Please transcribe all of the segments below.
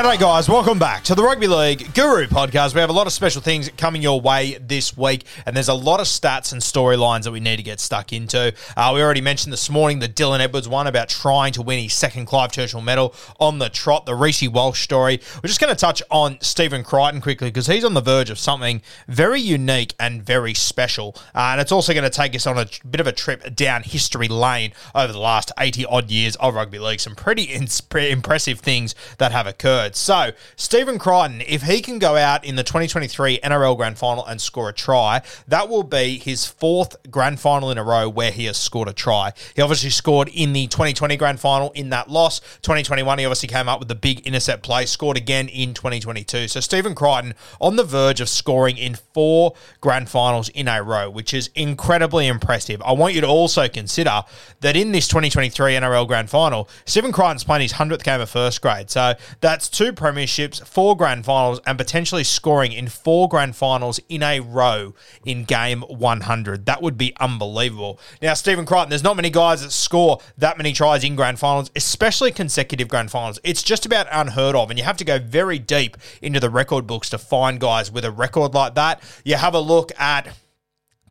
G'day, guys. Welcome back to the Rugby League Guru podcast. We have a lot of special things coming your way this week, and there's a lot of stats and storylines that we need to get stuck into. Uh, we already mentioned this morning the Dylan Edwards one about trying to win his second Clive Churchill medal on the trot, the Reece Walsh story. We're just going to touch on Stephen Crichton quickly because he's on the verge of something very unique and very special. Uh, and it's also going to take us on a bit of a trip down history lane over the last 80 odd years of rugby league. Some pretty pretty impressive things that have occurred. So, Stephen Crichton, if he can go out in the 2023 NRL Grand Final and score a try, that will be his fourth Grand Final in a row where he has scored a try. He obviously scored in the 2020 Grand Final in that loss. 2021, he obviously came up with the big intercept play, scored again in 2022. So, Stephen Crichton on the verge of scoring in four Grand Finals in a row, which is incredibly impressive. I want you to also consider that in this 2023 NRL Grand Final, Stephen Crichton's playing his 100th game of first grade. So, that's two premierships, four grand finals, and potentially scoring in four grand finals in a row in game 100. That would be unbelievable. Now, Stephen Crichton, there's not many guys that score that many tries in grand finals, especially consecutive grand finals. It's just about unheard of, and you have to go very deep into the record books to find guys with a record like that. You have a look at.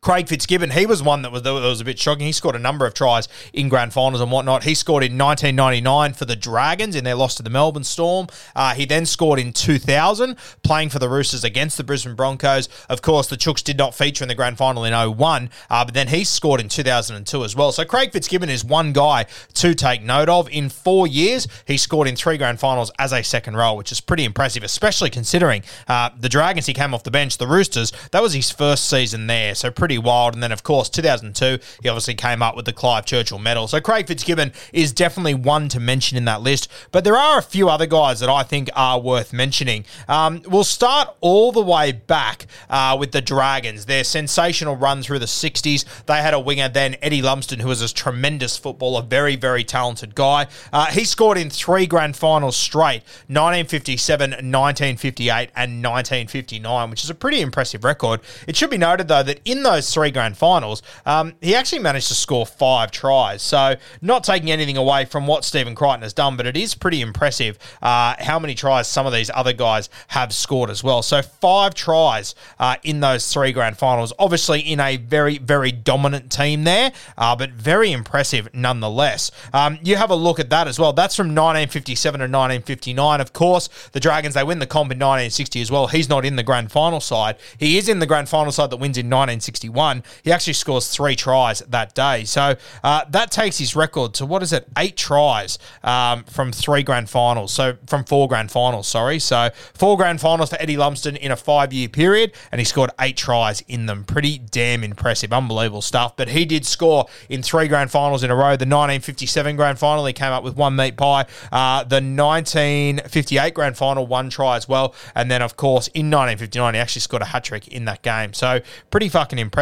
Craig Fitzgibbon, he was one that was that was a bit shocking. He scored a number of tries in grand finals and whatnot. He scored in 1999 for the Dragons in their loss to the Melbourne Storm. Uh, he then scored in 2000 playing for the Roosters against the Brisbane Broncos. Of course, the Chooks did not feature in the grand final in 01, uh, but then he scored in 2002 as well. So Craig Fitzgibbon is one guy to take note of. In four years, he scored in three grand finals as a second row, which is pretty impressive, especially considering uh, the Dragons he came off the bench, the Roosters, that was his first season there. So pretty wild. And then, of course, 2002, he obviously came up with the Clive Churchill medal. So Craig Fitzgibbon is definitely one to mention in that list. But there are a few other guys that I think are worth mentioning. Um, we'll start all the way back uh, with the Dragons. Their sensational run through the 60s. They had a winger then, Eddie Lumsden, who was a tremendous footballer, very, very talented guy. Uh, he scored in three grand finals straight 1957, 1958, and 1959, which is a pretty impressive record. It should be noted, though, that in those three grand finals, um, he actually managed to score five tries. So, not taking anything away from what Stephen Crichton has done, but it is pretty impressive uh, how many tries some of these other guys have scored as well. So, five tries uh, in those three grand finals. Obviously, in a very, very dominant team there, uh, but very impressive nonetheless. Um, you have a look at that as well. That's from 1957 to 1959. Of course, the Dragons, they win the comp in 1960 as well. He's not in the grand final side. He is in the grand final side that wins in 1961. 1981, he actually scores three tries that day. So uh, that takes his record to what is it? Eight tries um, from three grand finals. So from four grand finals, sorry. So four grand finals for Eddie Lumsden in a five year period, and he scored eight tries in them. Pretty damn impressive, unbelievable stuff. But he did score in three grand finals in a row. The 1957 grand final, he came up with one meat pie. Uh, the 1958 grand final, one try as well. And then, of course, in 1959, he actually scored a hat trick in that game. So pretty fucking impressive.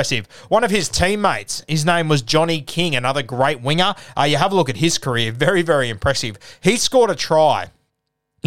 One of his teammates, his name was Johnny King, another great winger. Uh, you have a look at his career, very, very impressive. He scored a try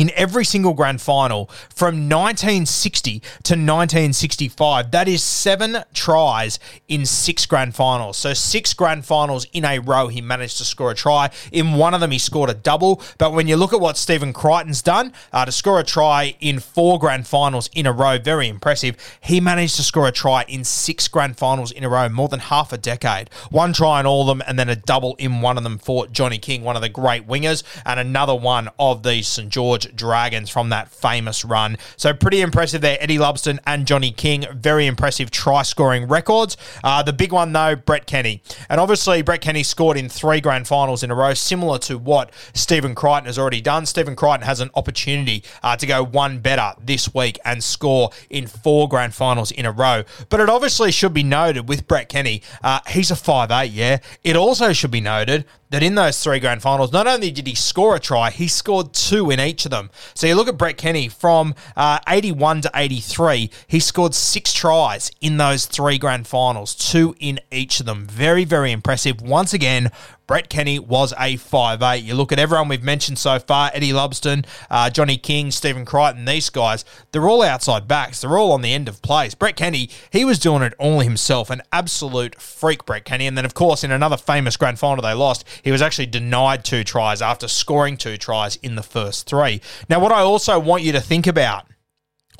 in every single grand final from 1960 to 1965. That is seven tries in six grand finals. So, six grand finals in a row, he managed to score a try. In one of them, he scored a double. But when you look at what Stephen Crichton's done uh, to score a try in four grand finals in a row, very impressive. He managed to score a try in six grand finals in a row, more than half a decade. One try in all of them, and then a double in one of them for Johnny King, one of the great wingers, and another one of the St. George Dragons from that famous run. So pretty impressive there, Eddie Lumsden and Johnny King. Very impressive try scoring records. Uh, the big one though, Brett Kenny, and obviously Brett Kenny scored in three grand finals in a row, similar to what Stephen Crichton has already done. Stephen Crichton has an opportunity uh, to go one better this week and score in four grand finals in a row. But it obviously should be noted with Brett Kenny, uh, he's a five eight. Yeah, it also should be noted that in those three grand finals, not only did he score a try, he scored two in each of them. So you look at Brett Kenny from uh, 81 to 83, he scored six tries in those three grand finals, two in each of them. Very, very impressive. Once again, Brett Kenny was a five eight. You look at everyone we've mentioned so far Eddie Lumsden, uh, Johnny King, Stephen Crichton, these guys, they're all outside backs. They're all on the end of plays. Brett Kenny, he was doing it all himself. An absolute freak, Brett Kenny. And then, of course, in another famous grand final they lost, he was actually denied two tries after scoring two tries in the first three. Now, what I also want you to think about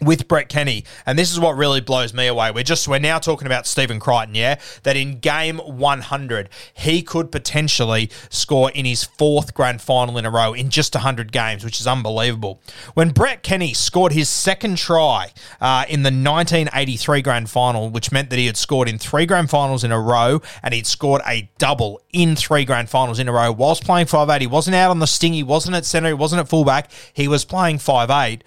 with Brett Kenny, and this is what really blows me away. We're just we're now talking about Stephen Crichton, yeah, that in game 100 he could potentially score in his fourth grand final in a row in just 100 games, which is unbelievable. When Brett Kenny scored his second try uh, in the 1983 grand final, which meant that he had scored in three grand finals in a row, and he'd scored a double in three grand finals in a row whilst playing 5'8", he wasn't out on the sting, he wasn't at centre, he wasn't at fullback, he was playing 5'8".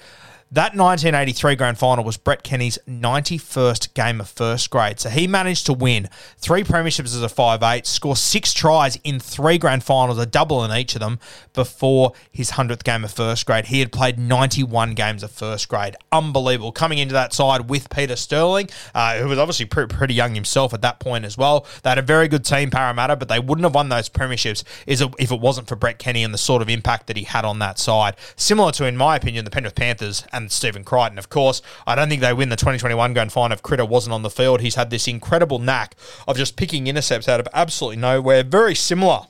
That 1983 grand final was Brett Kenny's 91st game of first grade. So he managed to win three premierships as a 5'8, score six tries in three grand finals, a double in each of them, before his 100th game of first grade. He had played 91 games of first grade. Unbelievable. Coming into that side with Peter Sterling, uh, who was obviously pretty, pretty young himself at that point as well. They had a very good team, Parramatta, but they wouldn't have won those premierships if it wasn't for Brett Kenny and the sort of impact that he had on that side. Similar to, in my opinion, the Penrith Panthers and and Stephen Crichton. Of course, I don't think they win the 2021 grand final if Critter wasn't on the field. He's had this incredible knack of just picking intercepts out of absolutely nowhere. Very similar.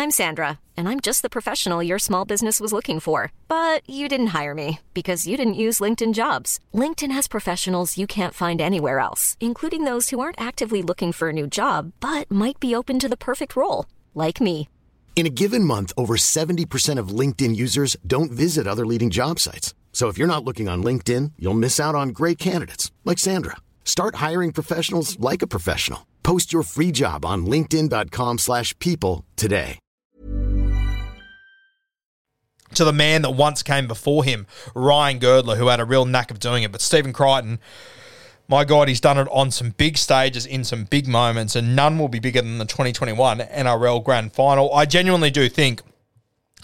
I'm Sandra, and I'm just the professional your small business was looking for. But you didn't hire me because you didn't use LinkedIn jobs. LinkedIn has professionals you can't find anywhere else, including those who aren't actively looking for a new job but might be open to the perfect role, like me. In a given month, over 70% of LinkedIn users don't visit other leading job sites. So if you're not looking on LinkedIn, you'll miss out on great candidates like Sandra. Start hiring professionals like a professional. Post your free job on linkedin.com/people today. To the man that once came before him, Ryan Girdler, who had a real knack of doing it, but Stephen Crichton my God, he's done it on some big stages in some big moments, and none will be bigger than the 2021 NRL Grand Final. I genuinely do think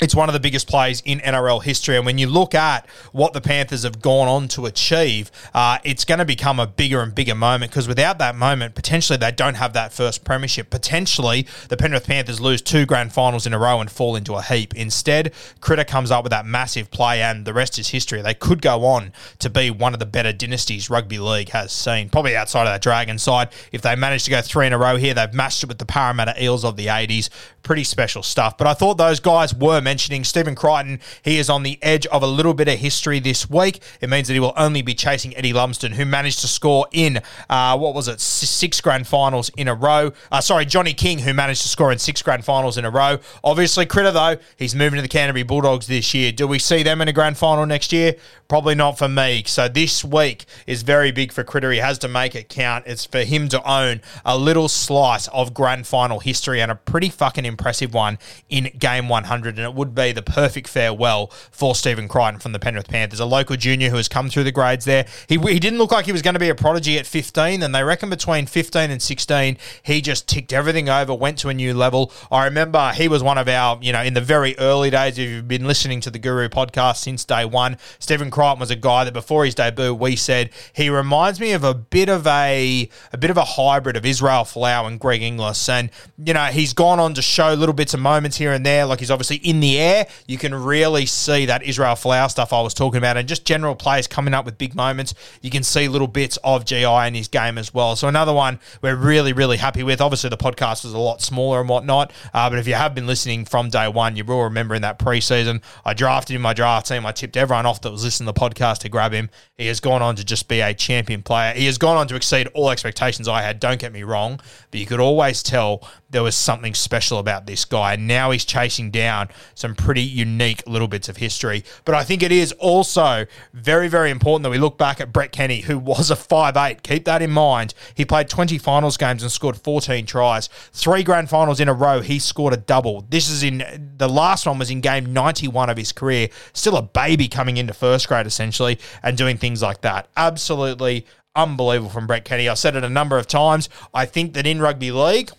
it's one of the biggest plays in NRL history. And when you look at what the Panthers have gone on to achieve, uh, it's going to become a bigger and bigger moment because without that moment, potentially they don't have that first premiership. Potentially, the Penrith Panthers lose two grand finals in a row and fall into a heap. Instead, Critter comes up with that massive play, and the rest is history. They could go on to be one of the better dynasties rugby league has seen, probably outside of that Dragon side. If they manage to go three in a row here, they've matched it with the Parramatta Eels of the 80s. Pretty special stuff. But I thought those guys were mentioning Stephen Crichton. He is on the edge of a little bit of history this week. It means that he will only be chasing Eddie Lumsden, who managed to score in, uh, what was it, six grand finals in a row. Uh, sorry, Johnny King, who managed to score in six grand finals in a row. Obviously, Critter, though, he's moving to the Canterbury Bulldogs this year. Do we see them in a grand final next year? Probably not for me. So this week is very big for Critter. He has to make it count. It's for him to own a little slice of grand final history and a pretty fucking impressive one in game 100. And it would be the perfect farewell for Stephen Crichton from the Penrith Panthers, a local junior who has come through the grades there. He, he didn't look like he was going to be a prodigy at 15, and they reckon between 15 and 16, he just ticked everything over, went to a new level. I remember he was one of our, you know, in the very early days, if you've been listening to the Guru podcast since day one, Stephen Crichton was a guy that before his debut, we said he reminds me of a bit of a a bit of a hybrid of Israel Folau and Greg Inglis. And, you know, he's gone on to show little bits of moments here and there. Like he's obviously in the air. You can really see that Israel Folau stuff I was talking about and just general players coming up with big moments. You can see little bits of GI in his game as well. So another one we're really, really happy with. Obviously, the podcast was a lot smaller and whatnot. Uh, but if you have been listening from day one, you will remember in that preseason, I drafted in my draft team. I tipped everyone off that was listening to the podcast to grab him. He has gone on to just be a champion player. He has gone on to exceed all expectations I had. Don't get me wrong, but you could always tell there was something special about this guy. And now he's chasing down some pretty unique little bits of history. But I think it is also very, very important that we look back at Brett Kenny, who was a five eight. Keep that in mind. He played 20 finals games and scored 14 tries. Three grand finals in a row, he scored a double. This is in the last one was in game 91 of his career. Still a baby coming into first grade, essentially, and doing things like that. Absolutely unbelievable from Brett Kenny. I've said it a number of times. I think that in rugby league,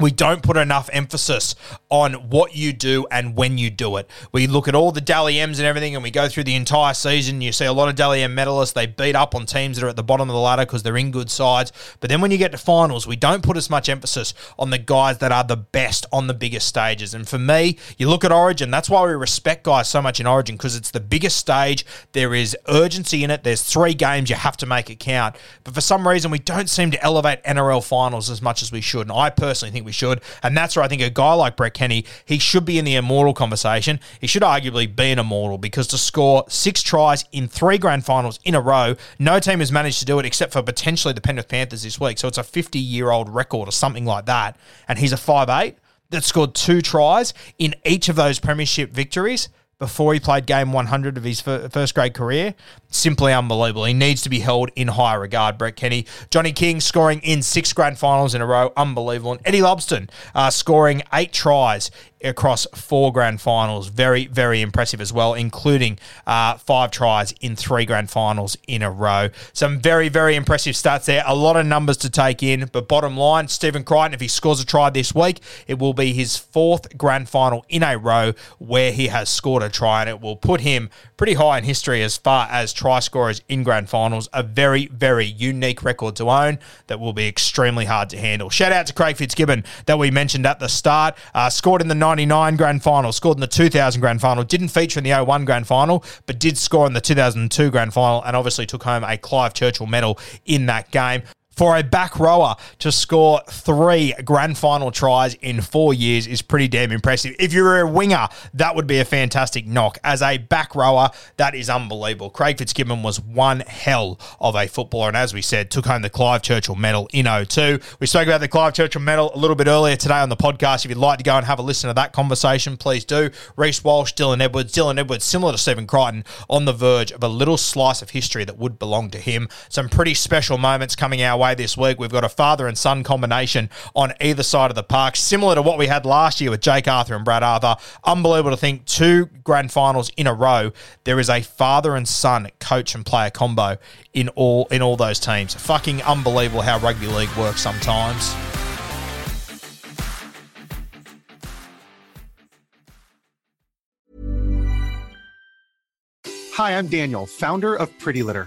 we don't put enough emphasis on what you do and when you do it. We look at all the Dally M's and everything, and we go through the entire season. You see a lot of Dally M medalists. They beat up on teams that are at the bottom of the ladder because they're in good sides. But then when you get to finals, we don't put as much emphasis on the guys that are the best on the biggest stages. And for me, you look at Origin. That's why we respect guys so much in Origin because it's the biggest stage. There is urgency in it. There's three games you have to make it count. But for some reason, we don't seem to elevate NRL finals as much as we should. And I personally think we should. And that's where I think a guy like Brett Kenny, he should be in the immortal conversation. He should arguably be an immortal because to score six tries in three grand finals in a row, no team has managed to do it except for potentially the Penrith Panthers this week. So it's a 50 year old record or something like that. And he's a five eight that scored two tries in each of those premiership victories before he played game 100 of his first grade career. Simply unbelievable. He needs to be held in high regard, Brett Kenny. Johnny King scoring in six grand finals in a row. Unbelievable. And Eddie Lumsden uh, scoring eight tries across four grand finals. Very, very impressive as well, including uh, five tries in three grand finals in a row. Some very, very impressive stats there. A lot of numbers to take in, but bottom line, Stephen Crichton, if he scores a try this week, it will be his fourth grand final in a row where he has scored a try, and it will put him pretty high in history as far as try scorers in grand finals. A very, very unique record to own that will be extremely hard to handle. Shout out to Craig Fitzgibbon that we mentioned at the start. Uh, scored in the 99 grand final, scored in the 2000 grand final, didn't feature in the 01 grand final, but did score in the 2002 grand final and obviously took home a Clive Churchill medal in that game for a back rower to score three grand final tries in four years is pretty damn impressive. If you're a winger, that would be a fantastic knock. As a back rower, that is unbelievable. Craig Fitzgibbon was one hell of a footballer, and as we said, took home the Clive Churchill medal in 02. We spoke about the Clive Churchill medal a little bit earlier today on the podcast. If you'd like to go and have a listen to that conversation, please do. Reece Walsh, Dylan Edwards, Dylan Edwards, similar to Stephen Crichton, on the verge of a little slice of history that would belong to him. Some pretty special moments coming our way this week. We've got a father and son combination on either side of the park, similar to what we had last year with Jake Arthur and Brad Arthur. Unbelievable to think two grand finals in a row. There is a father and son coach and player combo in all in all those teams. Fucking unbelievable how rugby league works sometimes. Hi, I'm Daniel, founder of Pretty Litter.